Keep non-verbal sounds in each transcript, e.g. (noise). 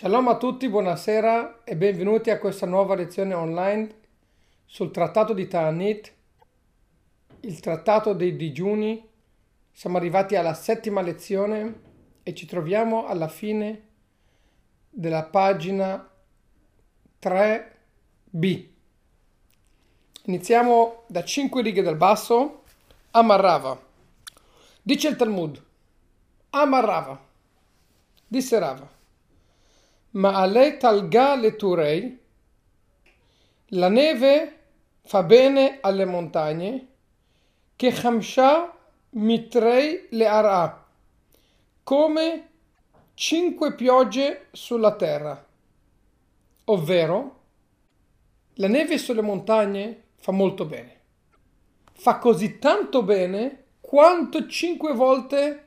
Shalom a tutti, buonasera e benvenuti a questa nuova lezione online sul trattato di Ta'anit, il trattato dei digiuni. Siamo arrivati alla settima lezione e ci troviamo alla fine della pagina 3b. Iniziamo da 5 righe dal basso. Amarrava. Dice il Talmud. Amarrava. Disse Rava. Ma'ale talga le turei, la neve fa bene alle montagne, che chamsha mitrei le ara, come cinque piogge sulla terra, ovvero la neve sulle montagne fa molto bene. Fa così tanto bene quanto cinque volte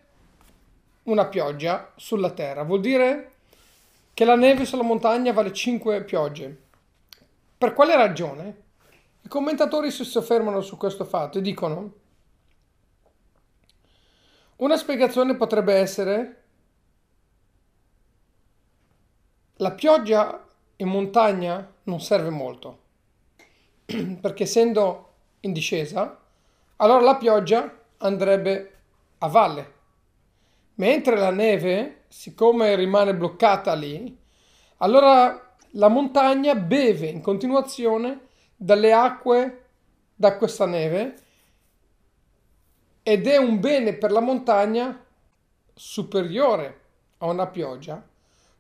una pioggia sulla terra. Vuol dire che la neve sulla montagna vale 5 piogge. Per quale ragione? I commentatori si soffermano su questo fatto e dicono una spiegazione potrebbe essere la pioggia in montagna non serve molto (clears throat) perché essendo in discesa allora la pioggia andrebbe a valle mentre la neve siccome rimane bloccata lì, allora la montagna beve in continuazione dalle acque da questa neve ed è un bene per la montagna superiore a una pioggia,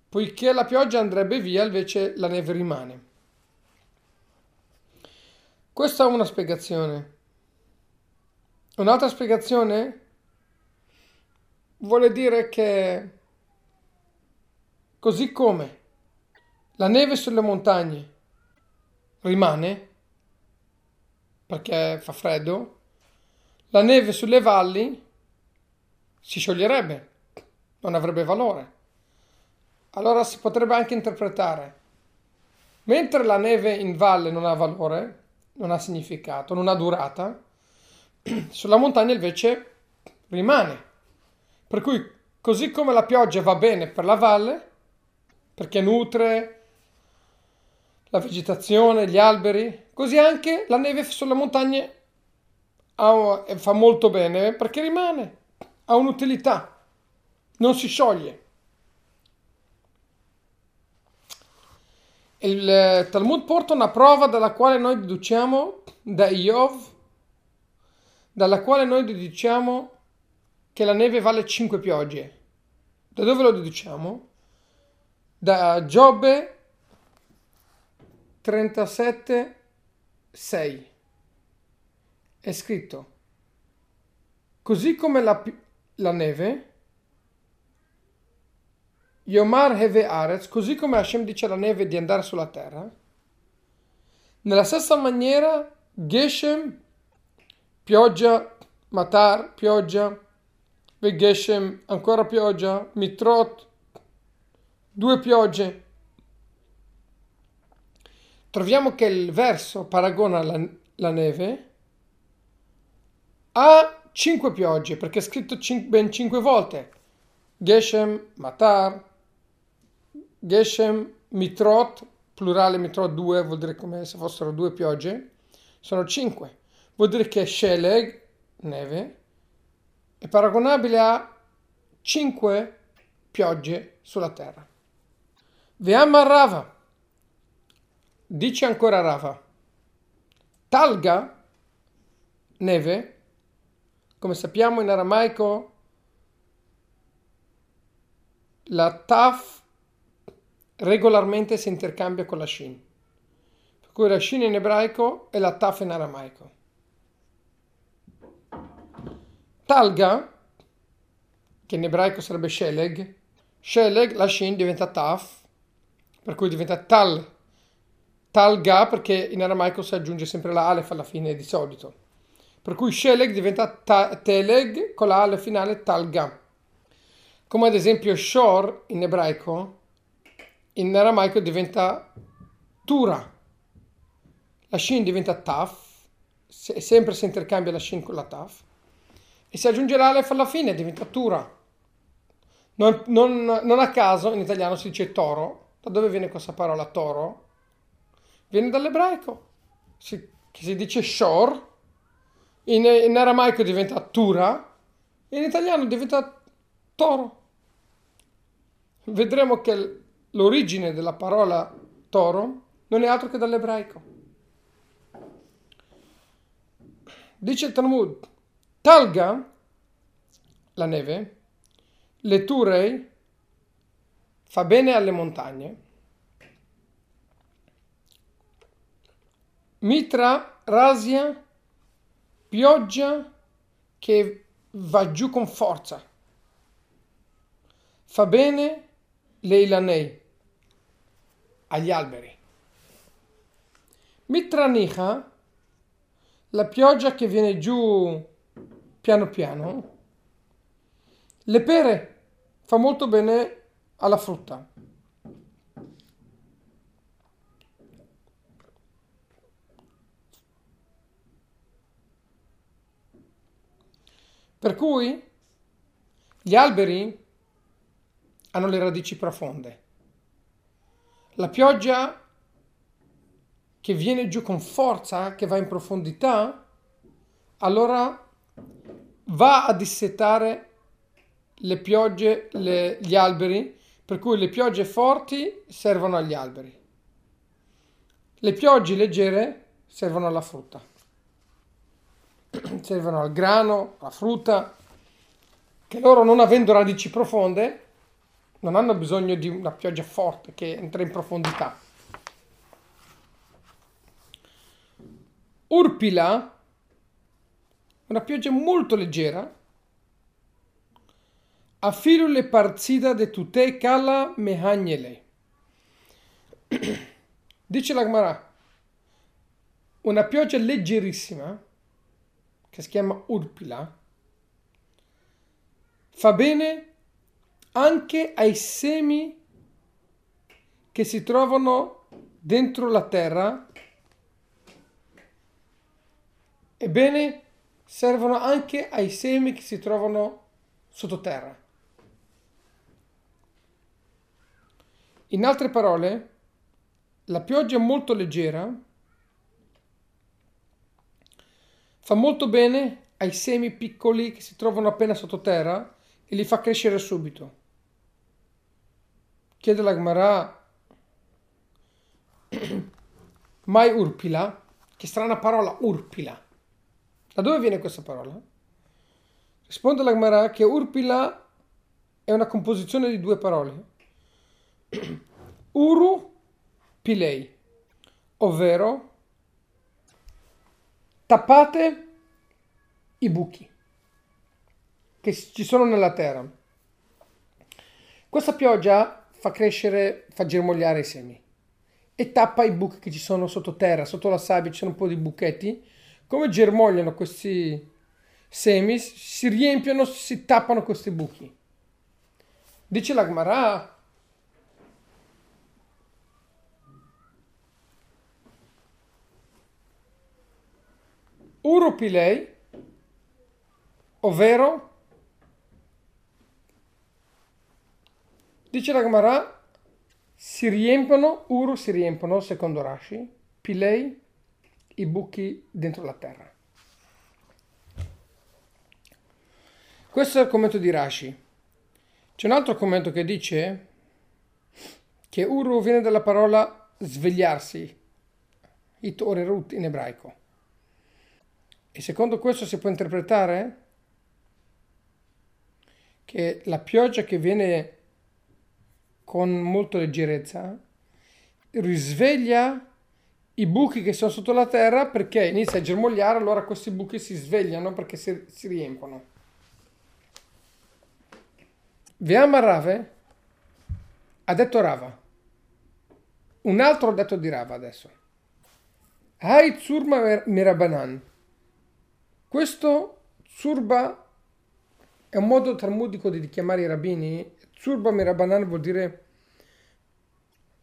poiché la pioggia andrebbe via, invece la neve rimane. Questa è una spiegazione. Un'altra spiegazione vuole dire che Così come la neve sulle montagne rimane perché fa freddo, la neve sulle valli si scioglierebbe, non avrebbe valore. Allora si potrebbe anche interpretare, mentre la neve in valle non ha valore, non ha significato, non ha durata, (clears throat) sulla montagna invece rimane. Per cui, così come la pioggia va bene per la valle, perché nutre la vegetazione, gli alberi, così anche la neve sulle montagne fa molto bene perché rimane, ha un'utilità, non si scioglie. Il Talmud porta una prova dalla quale noi deduciamo da Iov, dalla quale noi deduciamo che la neve vale 5 piogge. Da dove lo deduciamo? Da Giobbe 37, 6 è scritto così come la, la neve Yomar Heve Arez, così come Hashem dice alla neve di andare sulla terra, nella stessa maniera Geshem, pioggia, Matar, pioggia, Geshem, ancora pioggia, Mitrot, due piogge. Troviamo che il verso paragona la, la neve a cinque piogge, perché è scritto cin- ben cinque volte. Geshem, Matar, Geshem, Mitrot, plurale Mitrot due, vuol dire come se fossero due piogge, sono cinque. Vuol dire che Sheleg, neve, è paragonabile a cinque piogge sulla terra. Veamma Rava. Dice ancora Rava. Talga, neve, come sappiamo in aramaico la taf regolarmente si intercambia con la shin. Per cui la shin in ebraico e la taf in aramaico. Talga, che in ebraico sarebbe sheleg, sheleg, la shin diventa taf, per cui diventa tal, talga perché in aramaico si aggiunge sempre la alef alla fine di solito. Per cui sheleg diventa ta- teleg con la alef finale talga. Come ad esempio shor in ebraico, in aramaico diventa tura. La shin diventa taf, se- sempre si intercambia la shin con la taf, e si aggiunge l'alef alla fine, diventa tura. Non, non- non a caso in italiano si dice toro. Da dove viene questa parola toro? Viene dall'ebraico, si- che si dice shor, in, in aramaico diventa tura, in italiano diventa toro. Vedremo che l'origine della parola toro non è altro che dall'ebraico. Dice il Talmud, talga, la neve, le turei, fa bene alle montagne, mitra, rasia, pioggia che va giù con forza, fa bene le ilanei, agli alberi. Mitra nicha, la pioggia che viene giù piano piano, le pere fa molto bene alla frutta. Per cui gli alberi hanno le radici profonde. La pioggia che viene giù con forza, che va in profondità, allora va a dissetare le piogge, le- gli alberi, per cui le piogge forti servono agli alberi. Le piogge leggere servono alla frutta, (clears throat) servono al grano, alla frutta, che loro non avendo radici profonde non hanno bisogno di una pioggia forte che entra in profondità. Urpila, una pioggia molto leggera, Afilu le parzida de tute kala mehagnele. (clears throat) Dice la Gemara, una pioggia leggerissima, che si chiama Urpila, fa bene anche ai semi che si trovano dentro la terra. Ebbene, servono anche ai semi che si trovano sottoterra. In altre parole, la pioggia molto leggera fa molto bene ai semi piccoli che si trovano appena sottoterra e li fa crescere subito. Chiede la Gemara, (clears throat) mai urpila? Che strana parola, urpila. Da dove viene questa parola? Risponde la Gemara che urpila è una composizione di due parole. (clears throat) Uru pilei, ovvero tappate i buchi che ci sono nella terra. Questa pioggia fa crescere, fa germogliare i semi e tappa i buchi che ci sono sottoterra, sotto la sabbia ci sono un po' di buchetti. Come germogliano questi semi, si riempiono, si tappano questi buchi. Dice la Gemara, Urupilei, ovvero, dice la Gemara, si riempiono, Uru si riempiono, secondo Rashi, Pilei, i buchi dentro la terra. Questo è il commento di Rashi. C'è un altro commento che dice che Uru viene dalla parola svegliarsi, it orerut in ebraico. E secondo questo si può interpretare che la pioggia che viene con molta leggerezza risveglia i buchi che sono sotto la terra perché inizia a germogliare, allora questi buchi si svegliano perché si, si riempono. Veama Rave ha detto Rava. Un altro ha detto di Rava adesso. Hai Zurma Mirabanan. Questo Zurba è un modo talmudico di chiamare i rabbini. Zurba Mirabanan vuol dire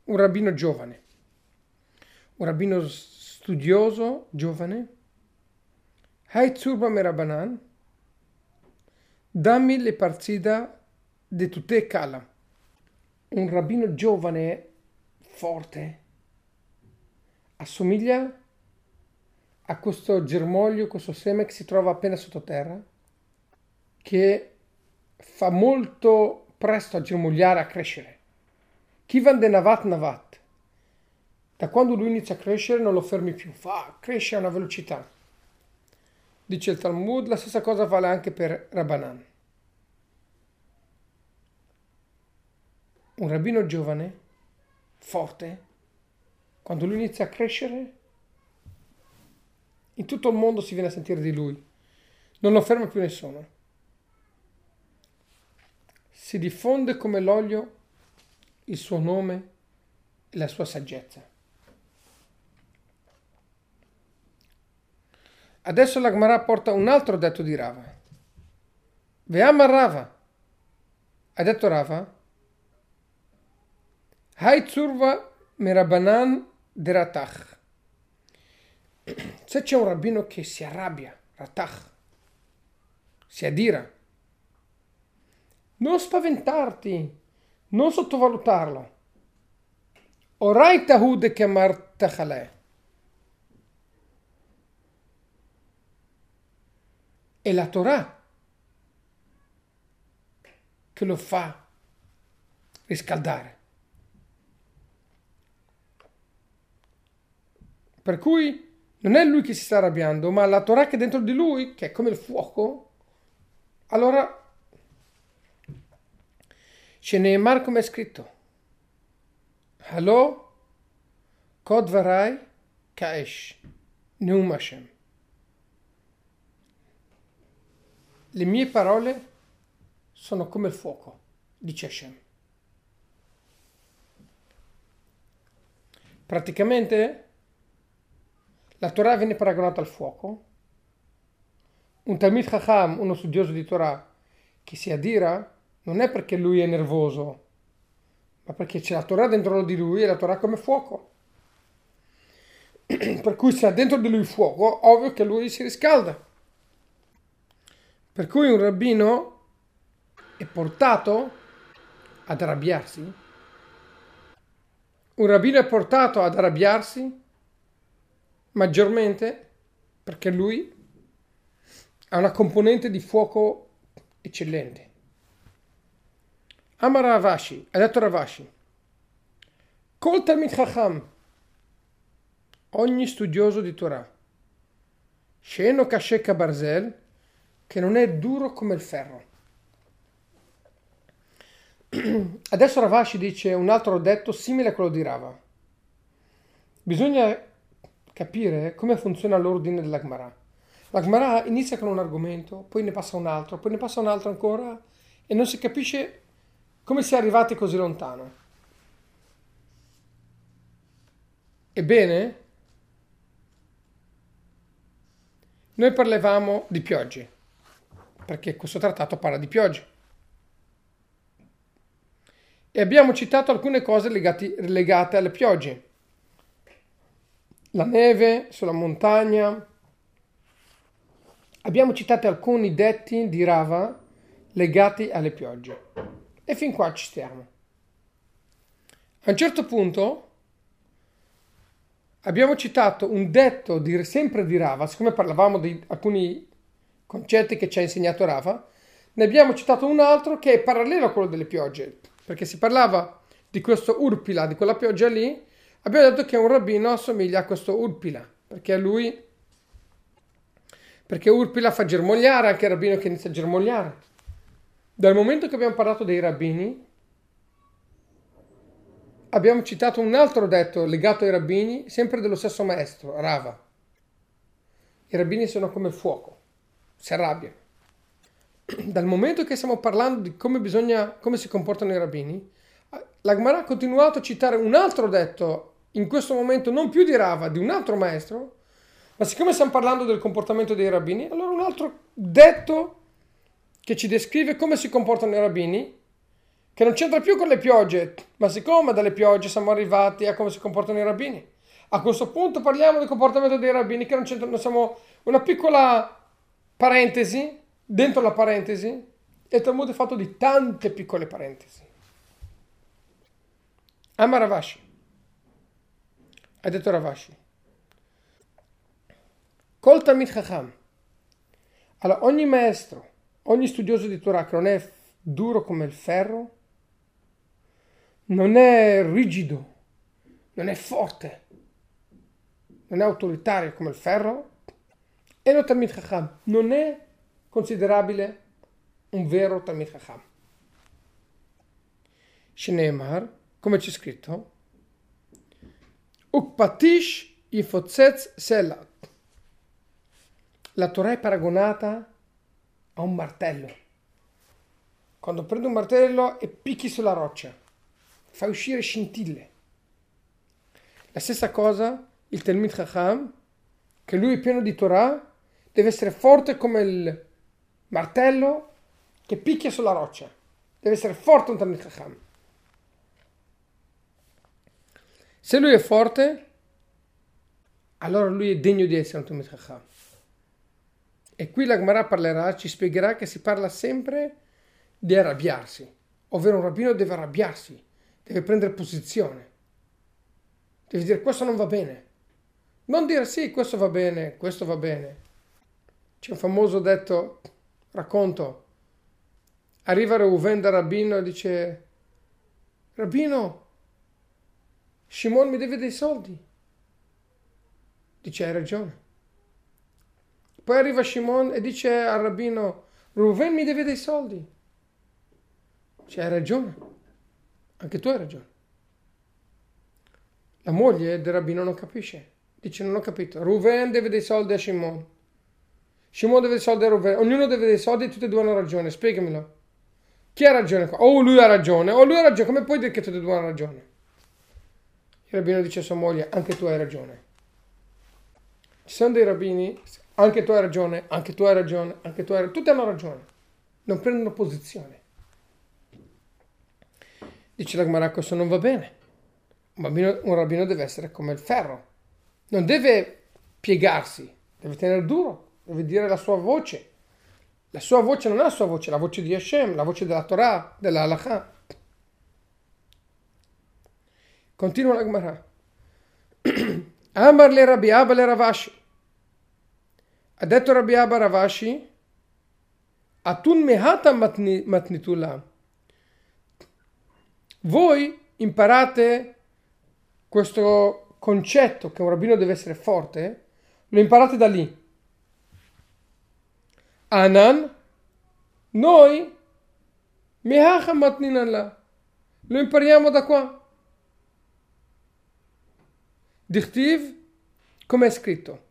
un rabbino giovane, un rabbino studioso, giovane. Hai Zurba Mirabanan. Dammi le partita di tutte cala. Un rabbino giovane, forte, assomiglia a questo germoglio, questo seme che si trova appena sottoterra, che fa molto presto a germogliare, a crescere. Kivan de Navat Navat. Da quando lui inizia a crescere non lo fermi più, fa, cresce a una velocità. Dice il Talmud, la stessa cosa vale anche per Rabbanan. Un rabbino giovane, forte, quando lui inizia a crescere, in tutto il mondo si viene a sentire di lui. Non lo ferma più nessuno. Si diffonde come l'olio il suo nome e la sua saggezza. Adesso la Gemara porta un altro detto di Rava. Veama Rava. Ha detto Rava? Hai tzurva merabanan deratach. Se c'è un rabbino che si arrabbia, ratach, si adira, non spaventarti, non sottovalutarlo. Orai tahude chiamar tachaleh. È la Torah che lo fa riscaldare. Per cui non è lui che si sta arrabbiando, ma la Torah che è dentro di lui, che è come il fuoco, allora ce ne è come è scritto. Hallo, Kod Varai, Kaesh, Neum Hashem. Le mie parole sono come il fuoco, dice Hashem. Praticamente la Torah viene paragonata al fuoco. Un Talmid Chacham, uno studioso di Torah, che si adira, non è perché lui è nervoso, ma perché c'è la Torah dentro di lui e la Torah come fuoco. (clears throat) per cui se ha dentro di lui fuoco, ovvio che lui si riscalda. Per cui un rabbino è portato ad arrabbiarsi. Un rabbino è portato ad arrabbiarsi maggiormente perché lui ha una componente di fuoco eccellente. Amar Ravashi, ha detto Ravashi, Kol Talmid Chacham, ogni studioso di Torah, Sheno Kasheka Barzel, che non è duro come il ferro. (clears throat) Adesso Ravashi dice un altro detto simile a quello di Rava. Bisogna capire come funziona l'ordine della Gemara. La Gemara inizia con un argomento, poi ne passa un altro, poi ne passa un altro ancora e non si capisce come si è arrivati così lontano. Ebbene, noi parlavamo di piogge perché questo trattato parla di piogge. E abbiamo citato alcune cose legati, legate alle piogge. La neve sulla montagna. Abbiamo citato alcuni detti di Rava legati alle piogge. E fin qua ci stiamo. A un certo punto abbiamo citato un detto di, sempre di Rava, siccome parlavamo di alcuni concetti che ci ha insegnato Rafa, ne abbiamo citato un altro che è parallelo a quello delle piogge, perché si parlava di questo Urpila, di quella pioggia lì, abbiamo detto che un rabbino assomiglia a questo Urpila, perché lui, perché Urpila fa germogliare, anche il rabbino che inizia a germogliare. Dal momento che abbiamo parlato dei rabbini, abbiamo citato un altro detto legato ai rabbini, sempre dello stesso maestro, Rava. I rabbini sono come fuoco si arrabbia. (clears throat) Dal momento che stiamo parlando di come bisogna, come si comportano i rabbini, la Gemara ha continuato a citare un altro detto, in questo momento non più di Rava, di un altro maestro, ma siccome stiamo parlando del comportamento dei rabbini, allora un altro detto che ci descrive come si comportano i rabbini, che non c'entra più con le piogge, ma siccome dalle piogge siamo arrivati a come si comportano i rabbini. A questo punto parliamo del comportamento dei rabbini, che non c'entra, non siamo una piccola parentesi, dentro la parentesi, E il Talmud è fatto di tante piccole parentesi. Ama Ravashi. Ha detto Ravashi. Col Talmud Chacham. Allora, ogni maestro, ogni studioso di Torah che non è duro come il ferro, non è rigido, non è forte, non è autoritario come il ferro, e lo Talmud Chacham non è considerabile un vero Talmud Chacham. Shneemar, come c'è scritto, Ukpatish Yifotzetz Selat. La Torah è paragonata a un martello. Quando prendi un martello e picchi sulla roccia, fai uscire scintille. La stessa cosa il Talmud Chacham, che lui è pieno di Torah, deve essere forte come il martello che picchia sulla roccia. Deve essere forte un Talmud Chacham. Se lui è forte, allora lui è degno di essere un Talmud Chacham. E qui la Gemara parlerà, ci spiegherà che si parla sempre di arrabbiarsi, ovvero un rabbino deve arrabbiarsi, deve prendere posizione, deve dire questo non va bene. Non dire sì, questo va bene, questo va bene. C'è un famoso detto, racconto, arriva Reuven da Rabbino e dice, Rabbino, Shimon mi deve dei soldi. Dice, hai ragione. Poi arriva Shimon e dice al rabbino, Reuven mi deve dei soldi. Dice, hai ragione. Anche tu hai ragione. La moglie del rabbino non capisce. Dice, non ho capito. Reuven deve dei soldi a Shimon. Shimon deve dei soldi a Reuven. Ognuno deve dei soldi e tutti e due hanno ragione. Spiegamelo. Chi ha ragione qua? O lui ha ragione, o lui ha ragione. Come puoi dire che tutti e due hanno ragione? Il rabbino dice a sua moglie, anche tu hai ragione. Ci sono dei rabbini, anche tu hai ragione, anche tu hai ragione, anche tu hai ragione. Tutti hanno ragione. Non prendono posizione. Dice la Gemara, questo non va bene. Un, bambino, un rabbino deve essere come il ferro. Non deve piegarsi, deve tenere duro, deve dire la sua voce. La sua voce non è la sua voce, la voce di Hashem, la voce della Torah, della Halakha. Continua la Gemara. (clears throat) Amar le Rabbi Abba le Ravashi. Ha detto Rabbi Abba Ravashi, Atun mehata matnitula. Voi imparate questo concetto che un rabbino deve essere forte, lo imparate da lì. Anan, noi, mehacha matninala. Lo impariamo da qua. Dichtiv, come è scritto.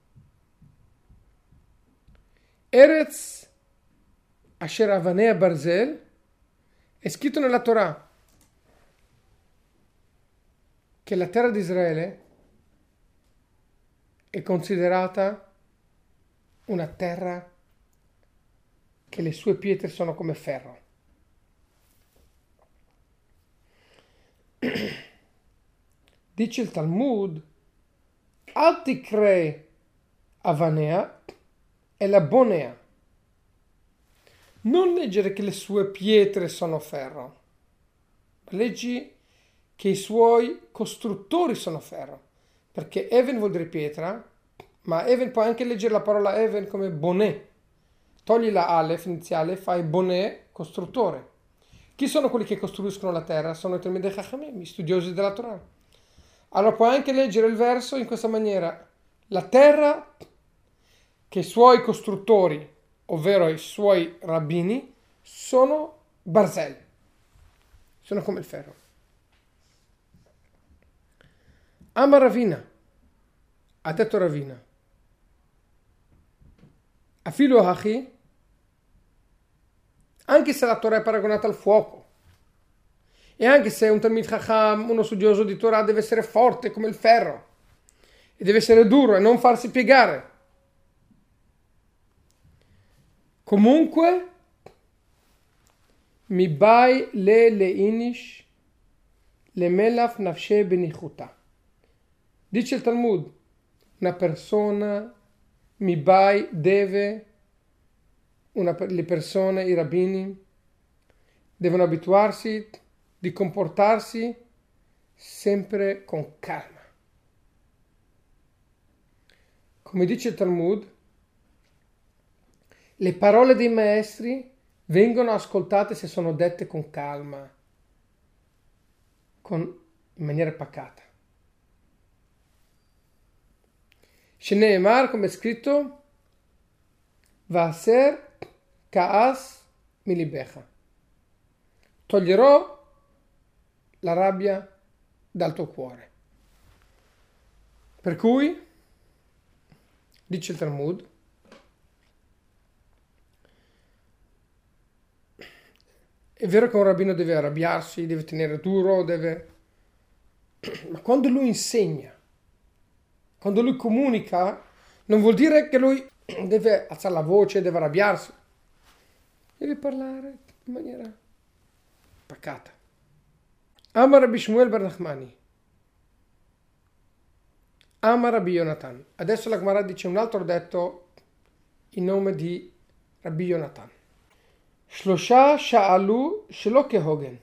Eretz Asher Avanea Barzel è scritto nella Torah che la terra di Israele è considerata una terra che le sue pietre sono come ferro. (clears throat) Dice il Talmud, Alticre Avanea è la Bonea. Non leggere che le sue pietre sono ferro, leggi che i suoi costruttori sono ferro, perché Even vuol dire pietra, ma Even può anche leggere la parola Even come Bonet. Togli la Aleph iniziale, fai Bonet, costruttore. Chi sono quelli che costruiscono la terra? Sono i Talmidei Chachamim, gli studiosi della Torah. Allora puoi anche leggere il verso in questa maniera. La terra che i suoi costruttori, ovvero i suoi rabbini, sono Barzel. Sono come il ferro. Ama Ravina. Ha detto Ravina. A filo Hachi, anche se la Torah è paragonata al fuoco, e anche se un Talmid Chacham, uno studioso di Torah, deve essere forte come il ferro, e deve essere duro e non farsi piegare. Comunque, mi bai le le inish le melaf nafshe benichuta. Dice il Talmud, una persona mi bai deve, una, le persone, i rabbini, devono abituarsi di comportarsi sempre con calma. Come dice il Talmud, le parole dei maestri vengono ascoltate se sono dette con calma, con, in maniera pacata. Shneemar, come è scritto, Vaser Kaas Milibecha. Toglierò la rabbia dal tuo cuore. Per cui, dice il Talmud, è vero che un rabbino deve arrabbiarsi, deve tenere duro, deve... (clears throat) ma quando lui insegna, quando lui comunica, non vuol dire che lui (clears throat) deve alzare la voce, deve arrabbiarsi, deve parlare in maniera pacata. Amar Rabbi Shmuel Bar Nachmani. Amar Rabbi Yonatan. Adesso la Gemara dice un altro detto in nome di Rabbi Yonatan. Shlosha Sha'alu Shelo Kehogen.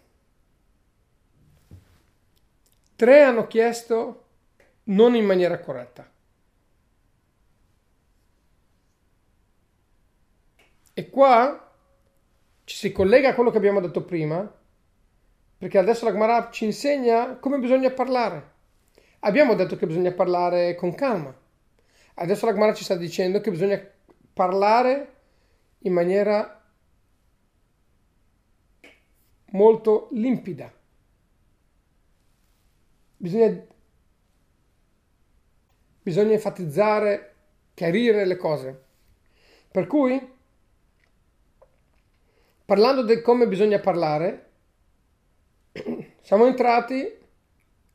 Tre hanno chiesto non in maniera corretta. E qua ci si collega a quello che abbiamo detto prima, perché adesso la Gemara ci insegna come bisogna parlare. Abbiamo detto che bisogna parlare con calma. Adesso la Gemara ci sta dicendo che bisogna parlare in maniera molto limpida. Bisogna, bisogna enfatizzare, chiarire le cose. Per cui, parlando di come bisogna parlare, siamo entrati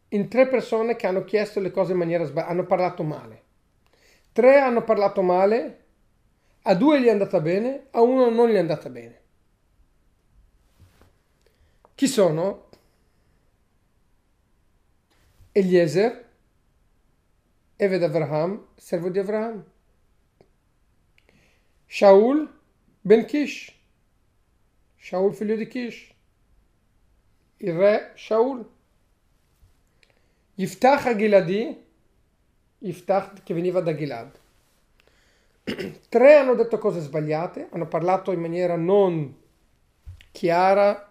in tre persone che hanno chiesto le cose in maniera sbagliata, hanno parlato male. Tre hanno parlato male, a due gli è andata bene, a uno non gli è andata bene. Chi sono? Eliezer, Eved Avraham, servo di Avraham. Shaul ben Kish, Shaul figlio di Kish il re Shaul. Yiftach Agiladi, Yiftach che veniva da Gilad. (clears throat) Tre hanno detto cose sbagliate, hanno parlato in maniera non chiara,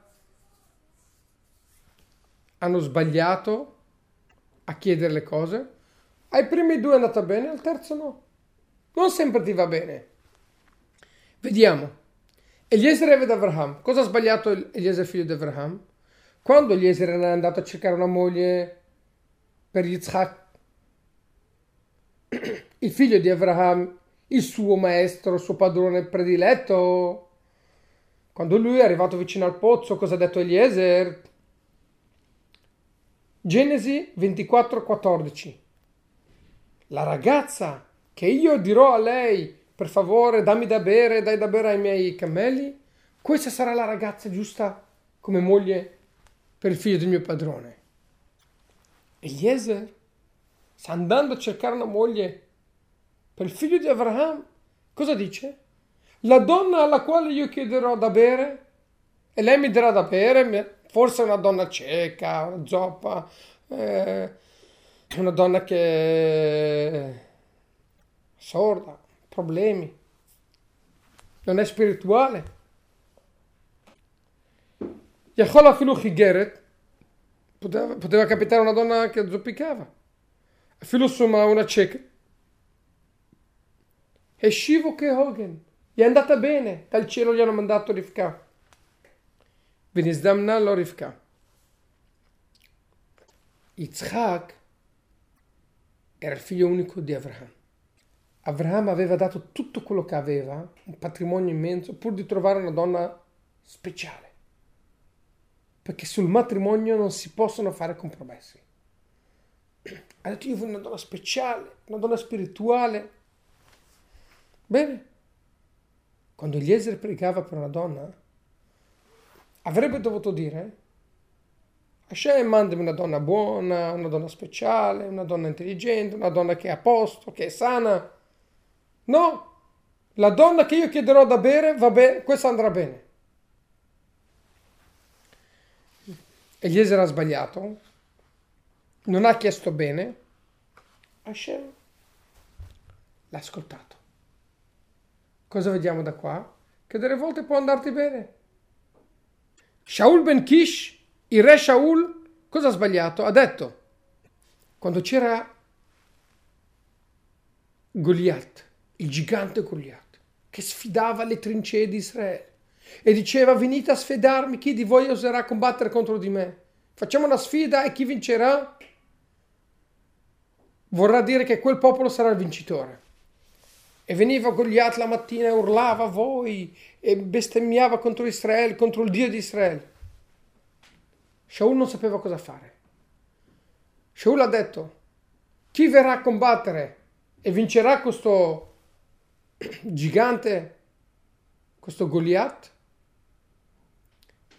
hanno sbagliato a chiedere le cose. Ai primi due è andata bene, al terzo no. Non sempre ti va bene. Vediamo. Eliezer Eved Avraham. Cosa ha sbagliato Eliezer figlio di Avraham? Quando Eliezer era andato a cercare una moglie per Yitzhak, (clears throat) il figlio di Abraham, il suo maestro, il suo padrone prediletto, quando lui è arrivato vicino al pozzo, cosa ha detto Eliezer? Genesi 24:14. La ragazza che io dirò a lei, per favore, dammi da bere, dai da bere ai miei cammelli, questa sarà la ragazza giusta come moglie per il figlio del mio padrone. Eliezer sta andando a cercare una moglie per il figlio di Abraham. Cosa dice? La donna alla quale io chiederò da bere e lei mi darà da bere, forse una donna cieca, una zoppa, eh, una donna che è sorda, problemi, non è spirituale. יכול אפילו חיגרת, poteva, poteva capitare una donna che zoppicava, אפילו סומה una cieca. E Shivo che Hogan, gli è andata bene, dal cielo gli hanno mandato Rivka. ונזדמנה לו רבקה. Yitzhak era il figlio unico di Abraham. Abraham aveva dato tutto quello che aveva, un patrimonio immenso, pur di trovare una donna speciale perché sul matrimonio non si possono fare compromessi. Ha detto io voglio una donna speciale, una donna spirituale. Bene. Quando Eliezer pregava per una donna, avrebbe dovuto dire Hashem mandami una donna buona, una donna speciale, una donna intelligente, una donna che è a posto, che è sana. No, la donna che io chiederò da bere, va bene, questa andrà bene. Eliezer ha sbagliato, non ha chiesto bene, Hashem l'ha ascoltato. Cosa vediamo da qua? Che delle volte può andarti bene. Shaul ben Kish, il re Shaul, cosa ha sbagliato? Ha detto, quando c'era Goliath, il gigante Goliath, che sfidava le trincee di Israele e diceva venite a sfidarmi, chi di voi oserà combattere contro di me? Facciamo una sfida e chi vincerà vorrà dire che quel popolo sarà il vincitore. E veniva Goliath la mattina e urlava voi e bestemmiava contro Israele, contro il Dio di Israele. Shaul non sapeva cosa fare. Shaul ha detto, chi verrà a combattere e vincerà questo (clears throat) gigante, questo Goliath?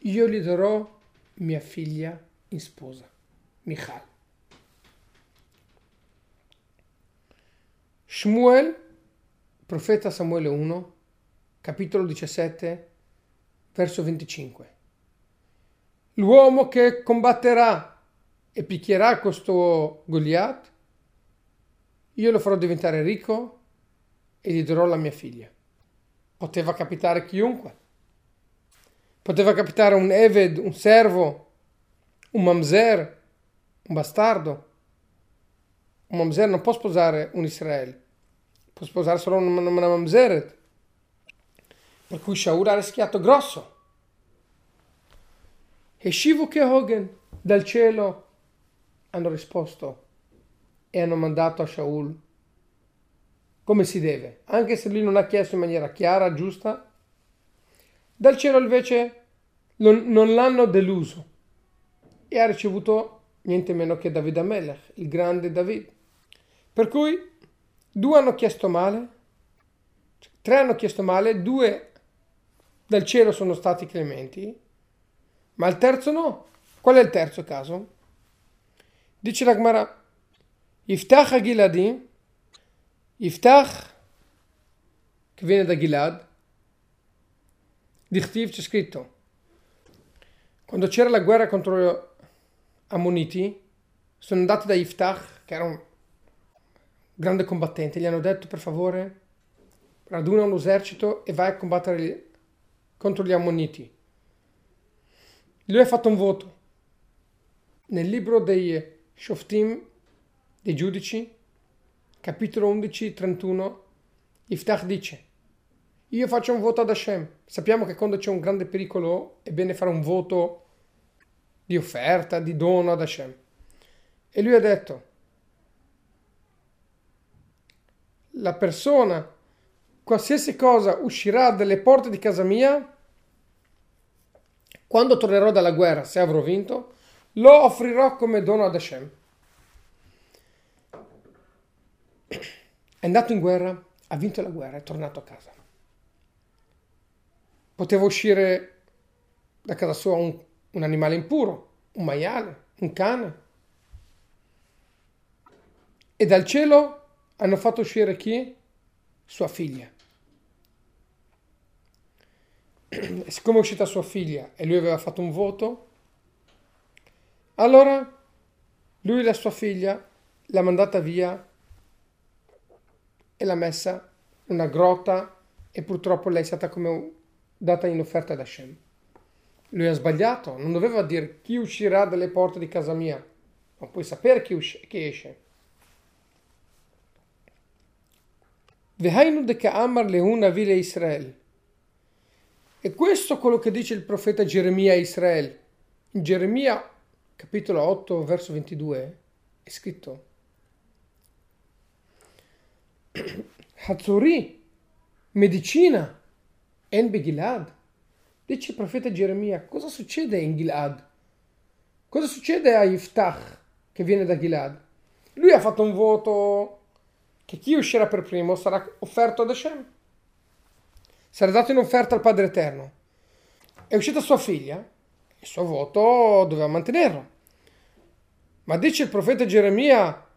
Io gli darò mia figlia in sposa, Michal. Shmuel, profeta Samuele 1, capitolo 17, verso 25. L'uomo che combatterà e picchierà questo Goliath, io lo farò diventare ricco e gli darò la mia figlia. Poteva capitare chiunque. Poteva capitare un Eved, un servo, un mamzer, un bastardo. Un mamzer non può sposare un Israele, può sposare solo una, mamzeret. Per cui Shaul ha rischiato grosso. E Shivu che Hogan dal cielo hanno risposto e hanno mandato a Shaul come si deve, anche se lui non ha chiesto in maniera chiara, giusta. Dal cielo invece non l'hanno deluso e ha ricevuto niente meno che David Amelech, il grande David. Per cui due hanno chiesto male, tre hanno chiesto male, due dal cielo sono stati clementi, ma il terzo no. Qual è il terzo caso? Dice la Gemara, Yiftach Giladim, Yiftach, che viene da Gilad, Dichtiv c'è scritto, quando c'era la guerra contro Ammoniti, sono andati da Yiftach, che era un grande combattente, gli hanno detto per favore raduna un esercito e vai a combattere contro gli Ammoniti. Lui ha fatto un voto. Nel libro dei Shoftim, dei giudici, capitolo 11, 31, Yiftach dice io faccio un voto ad Hashem. Sappiamo che quando c'è un grande pericolo è bene fare un voto di offerta, di dono ad Hashem. E lui ha detto, la persona, qualsiasi cosa uscirà dalle porte di casa mia, quando tornerò dalla guerra, se avrò vinto, lo offrirò come dono ad Hashem. È andato in guerra, ha vinto la guerra, è tornato a casa poteva uscire da casa sua un, un animale impuro, un maiale, un cane. E dal cielo hanno fatto uscire chi? Sua figlia. E siccome è uscita sua figlia e lui aveva fatto un voto, allora lui e la sua figlia l'ha mandata via e l'ha messa in una grotta e purtroppo lei è stata come data in offerta da Hashem. Lui ha sbagliato, non doveva dire chi uscirà dalle porte di casa mia, ma puoi sapere chi, usci- chi esce. Vehainu de Ka'amar leuna vile Israel. E questo è quello che dice il profeta Geremia a Israele. In Geremia, capitolo 8, verso 22, è scritto (clears throat) Hazzuri, medicina, En Gilad? Dice il profeta Geremia, cosa succede in Gilad? Cosa succede a Yiftach che viene da Gilad? Lui ha fatto un voto che chi uscirà per primo sarà offerto ad Hashem. Sarà dato in offerta al Padre Eterno. È uscita sua figlia, il suo voto doveva mantenerlo. Ma dice il profeta Geremia,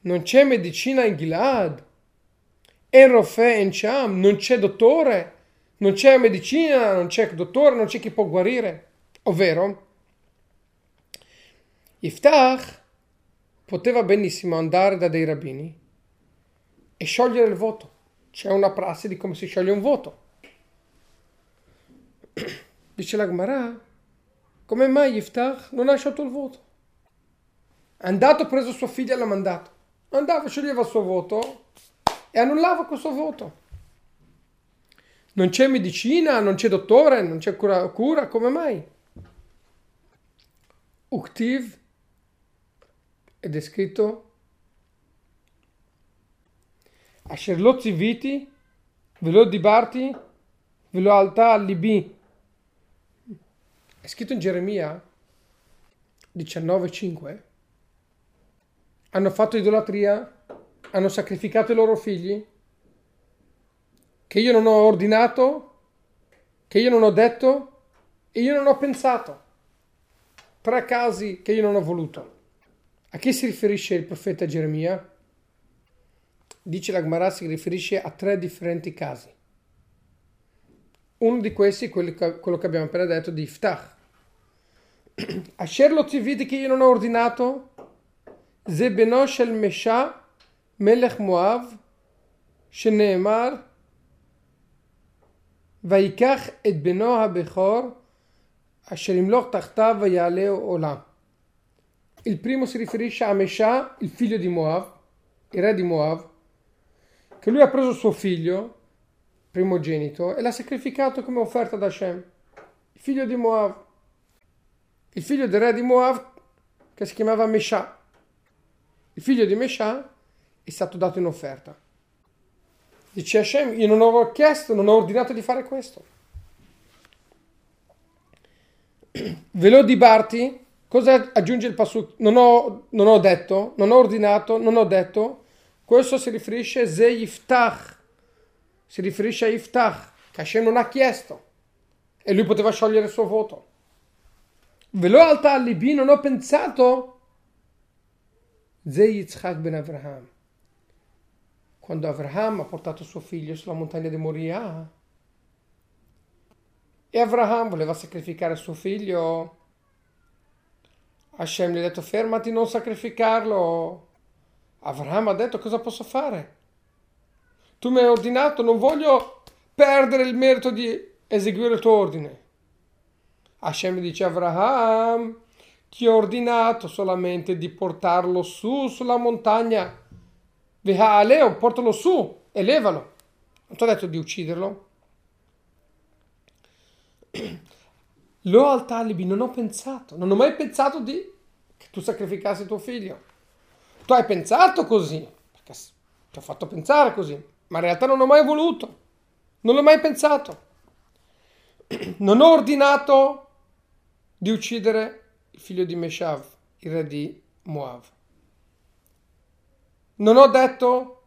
non c'è medicina in Gilad. En Rofè in Cham, non c'è dottore non c'è medicina, non c'è dottore, non c'è chi può guarire. Ovvero, Yiftach poteva benissimo andare da dei rabbini e sciogliere il voto. C'è una prassi di come si scioglie un voto. (clears throat) Dice la Gemara, come mai Yiftach non ha sciolto il voto? È andato, preso sua figlia e l'ha mandato. Andava, scioglieva il suo voto e annullava questo voto. Non c'è medicina, non c'è dottore, non c'è cura, cura come mai? Uktiv è descritto a Sherlozzi Viti, ve lo dibarti, ve lo alta all'Ib. È scritto in Geremia 19.5. Hanno fatto idolatria, hanno sacrificato i loro figli, che io non ho ordinato, che io non ho detto e io non ho pensato. Tre casi che io non ho voluto. A chi si riferisce il profeta Geremia? Dice la Gemara si riferisce a tre differenti casi. Uno di questi è quello che abbiamo appena detto di Iftach. (clears throat) Asher lo vide che io non ho ordinato, Zebenosh el Mesha, Melech Moav, Sheneemar, ויקח את בנו הבכור אשר ימלוך תחתיו ויעלה עולם. Il primo si riferisce a Mesha, il figlio di Moav, il re di Moav, che lui ha preso suo figlio, primogenito, e l'ha sacrificato come offerta da Hashem, il figlio di Moav, il figlio del re di Moav che si chiamava Mesha. Il figlio di Mesha è stato dato in offerta. Dice Hashem, io non ho chiesto, non ho ordinato di fare questo. (clears throat) Velo di Barti, cosa aggiunge il pasuk? Non ho, non ho detto, non ho ordinato, non ho detto, questo si riferisce a Ze Yiftach, si riferisce a Yiftach, che Hashem non ha chiesto e lui poteva sciogliere il suo voto. Ve l'ho alta alibi, non ho pensato Ze Yitzchak ben Avraham. Quando Avraham ha portato suo figlio sulla montagna di Moria e Avraham voleva sacrificare suo figlio, Hashem gli ha detto fermati, non sacrificarlo. Avraham ha detto cosa posso fare? Tu mi hai ordinato, non voglio perdere il merito di eseguire il tuo ordine. Hashem dice Avraham, ti ho ordinato solamente di portarlo su sulla montagna. Vehaleo, portalo su, elevalo. Non ti ho detto di ucciderlo. Lo al talibi non ho pensato, non ho mai pensato di che tu sacrificassi tuo figlio. Tu hai pensato così, perché ti ho fatto pensare così, ma in realtà non ho mai voluto, non l'ho mai pensato. (clears throat) Non ho ordinato di uccidere il figlio di Meshav, il re di Moav. Non ho detto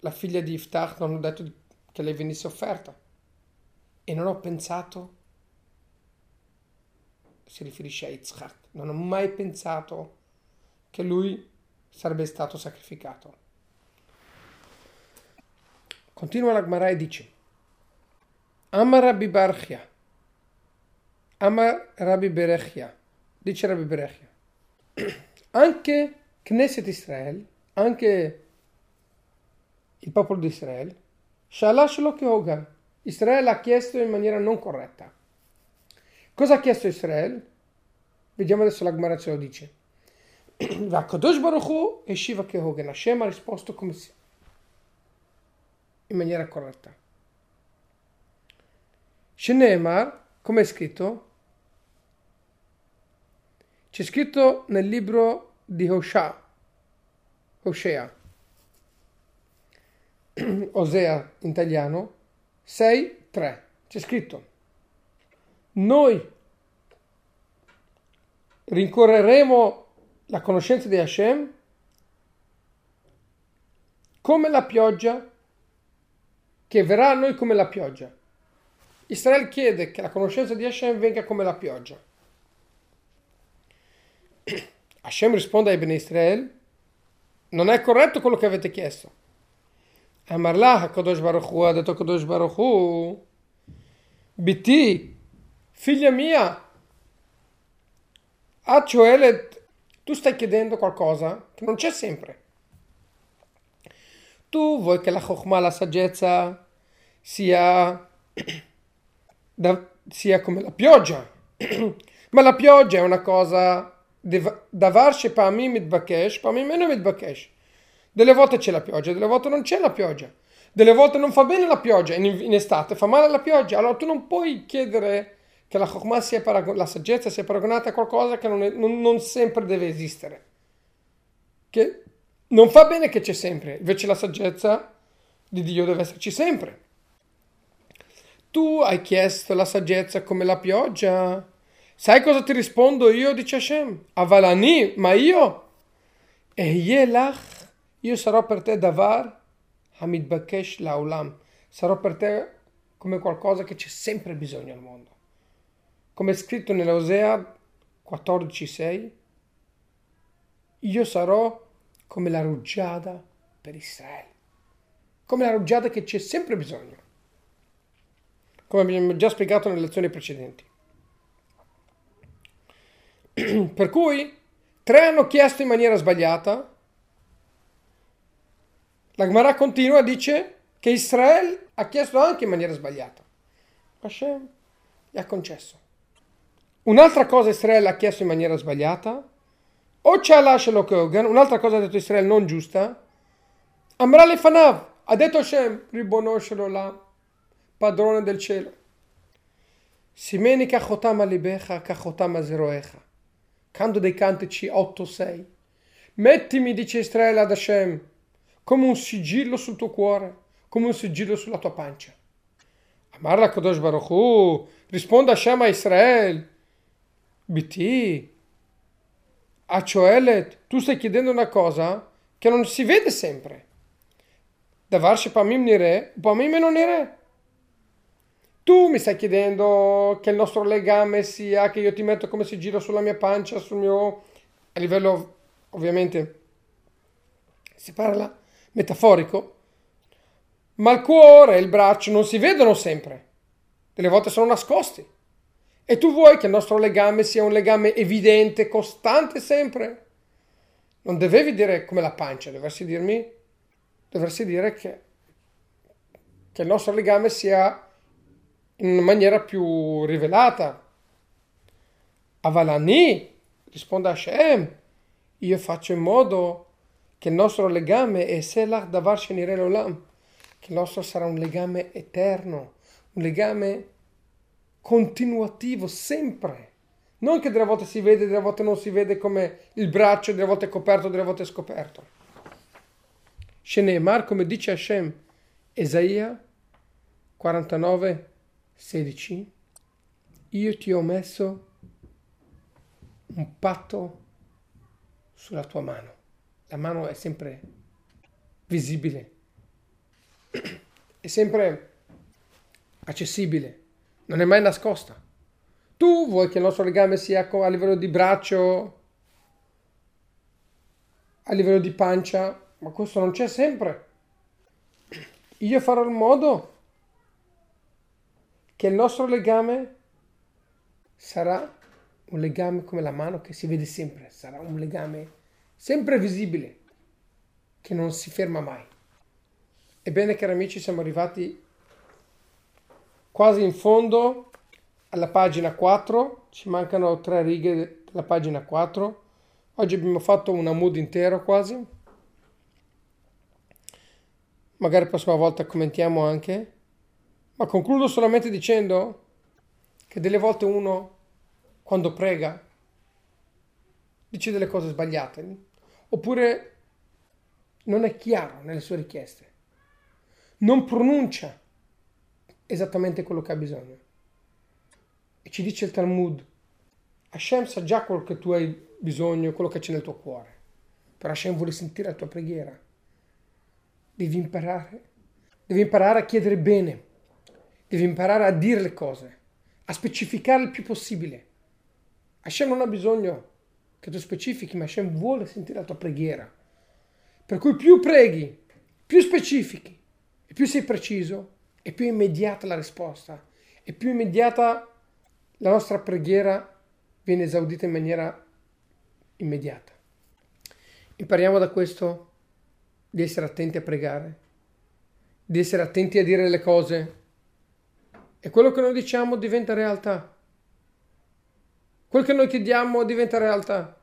la figlia di Iftach, non ho detto che lei venisse offerta. E non ho pensato, si riferisce a Yitzhak, non ho mai pensato che lui sarebbe stato sacrificato. Continua la Gemara e dice Amar Rabbi Barchia Amar Rabbi Berechia dice Rabbi Berechia (clears throat) anche Knesset Israel anche il popolo di Israele. Shalash lo Hogan. Israele ha chiesto in maniera non corretta. Cosa ha chiesto Israele? Vediamo adesso la Gemara ce lo dice. (clears throat) Vakadosh Baruchu e Shiva Kehogan. Hashem ha risposto come si... in maniera corretta. Shinemar, come è scritto? C'è scritto nel libro di Hosha, Hosea, (clears throat) Osea in italiano, 6, 3. C'è scritto, noi rincorreremo la conoscenza di Hashem come la pioggia che verrà a noi come la pioggia. Israele chiede che la conoscenza di Hashem venga come la pioggia. (clears throat) Hashem risponde ai Bene Israel, non è corretto quello che avete chiesto. Amarlah, Kadosh Baruch Hu, ha detto Kadosh Baruch Hu, Biti, figlia mia, Achoelet Tu stai chiedendo qualcosa che non c'è sempre. Tu vuoi che la chokmah, la saggezza, sia, (clears throat) da, sia come la pioggia. (clears throat) Ma la pioggia è una cosa... Davar shepamim mitbakesh, pamim meno mitbakesh. Delle volte c'è la pioggia, delle volte non c'è la pioggia. Delle volte non fa bene la pioggia, in, in estate fa male la pioggia. Allora tu non puoi chiedere che la paragon- la saggezza sia paragonata a qualcosa che non, è, non, non sempre deve esistere. Che non fa bene che c'è sempre, invece la saggezza di Dio deve esserci sempre. Tu hai chiesto la saggezza come la pioggia. Sai cosa ti rispondo io, dice Hashem? Avalani, ma io? E Yelach, io sarò per te davar Hamid Bakesh Laulam. Sarò per te come qualcosa che c'è sempre bisogno al mondo. Come è scritto nell'Osea 14,6, io sarò come la rugiada per Israele. Come la rugiada che c'è sempre bisogno. Come abbiamo già spiegato nelle lezioni precedenti. (clears throat) per cui tre hanno chiesto in maniera sbagliata. La Gemara continua dice che Israele ha chiesto anche in maniera sbagliata. Hashem gli ha concesso. Un'altra cosa Israele ha chiesto in maniera sbagliata, o c'è lascialo Kogan, un'altra cosa ha detto Israele non giusta, Amra le Fanav, ha detto Hashem, ribonoscelo là, padrone del cielo. Simeni kachotam alibecha, kachotam azeroecha. Canto dei cantici 8-6. Mettimi, dice Israele ad Hashem, come un sigillo sul tuo cuore, come un sigillo sulla tua pancia. Amar la Kadosh Baruch Hu, risponde Hashem a Israele, BT, a Cioelet, tu stai chiedendo una cosa che non si vede sempre. Davar Shepamim Nire, Upamim non Nire. Tu mi stai chiedendo che il nostro legame sia che io ti metto come sigillo sulla mia pancia, sul mio... a livello ovviamente si parla metaforico, ma il cuore e il braccio non si vedono sempre, delle volte sono nascosti. E tu vuoi che il nostro legame sia un legame evidente, costante sempre? Non dovevi dire come la pancia, dovresti dirmi, dovresti dire che, che il nostro legame sia in maniera più rivelata. Avalani, risponde Hashem, io faccio in modo che il nostro legame è Selach Davar Shenire Olam, che il nostro sarà un legame eterno, un legame continuativo sempre. Non che delle volte si vede, delle volte non si vede come il braccio, delle volte è coperto, delle volte è scoperto. Sheneemar, come dice Hashem, Esaia 49, 16, io ti ho messo un patto sulla tua mano. La mano è sempre visibile, è sempre accessibile non è mai nascosta. Tu vuoi che il nostro legame sia a livello di braccio, a livello di pancia, ma questo non c'è sempre. Io farò in modo che il nostro legame sarà un legame come la mano che si vede sempre, sarà un legame sempre visibile, che non si ferma mai. Ebbene, cari amici, siamo arrivati quasi in fondo alla pagina 4, ci mancano tre righe della pagina 4. Oggi abbiamo fatto un mood intero quasi. Magari la prossima volta commentiamo anche. Ma concludo solamente dicendo che delle volte uno, quando prega, dice delle cose sbagliate, oppure non è chiaro nelle sue richieste, non pronuncia esattamente quello che ha bisogno. E ci dice il Talmud, Hashem sa già quello che tu hai bisogno, quello che c'è nel tuo cuore, però Hashem vuole sentire la tua preghiera. Devi imparare, devi imparare a chiedere bene, devi imparare a dire le cose, a specificare il più possibile. Hashem non ha bisogno che tu specifichi, ma Hashem vuole sentire la tua preghiera. Per cui più preghi, più specifichi e più sei preciso, è più immediata la risposta, è più immediata la nostra preghiera viene esaudita in maniera immediata. Impariamo da questo di essere attenti a pregare, di essere attenti a dire le cose e quello che noi diciamo diventa realtà. Quel che noi chiediamo diventa realtà.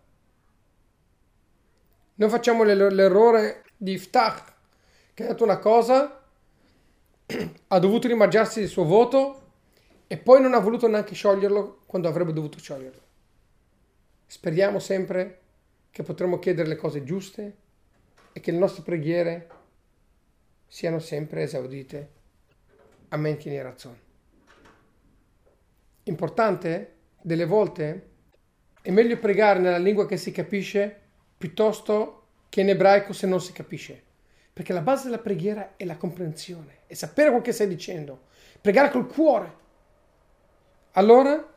Noi facciamo l'errore di Iftach, che ha detto una cosa, (clears throat) ha dovuto rimangiarsi il suo voto e poi non ha voluto neanche scioglierlo quando avrebbe dovuto scioglierlo. Speriamo sempre che potremo chiedere le cose giuste e che le nostre preghiere siano sempre esaudite. Amen, tieni ragione. Importante, delle volte, è meglio pregare nella lingua che si capisce piuttosto che in ebraico se non si capisce. Perché la base della preghiera è la comprensione, è sapere quello che stai dicendo, pregare col cuore. Allora,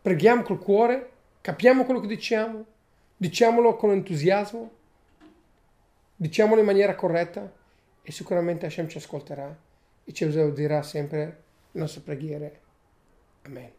preghiamo col cuore, capiamo quello che diciamo, diciamolo con entusiasmo, diciamolo in maniera corretta e sicuramente Hashem ci ascolterà e ci usarà sempre nostre preghiere. Amen.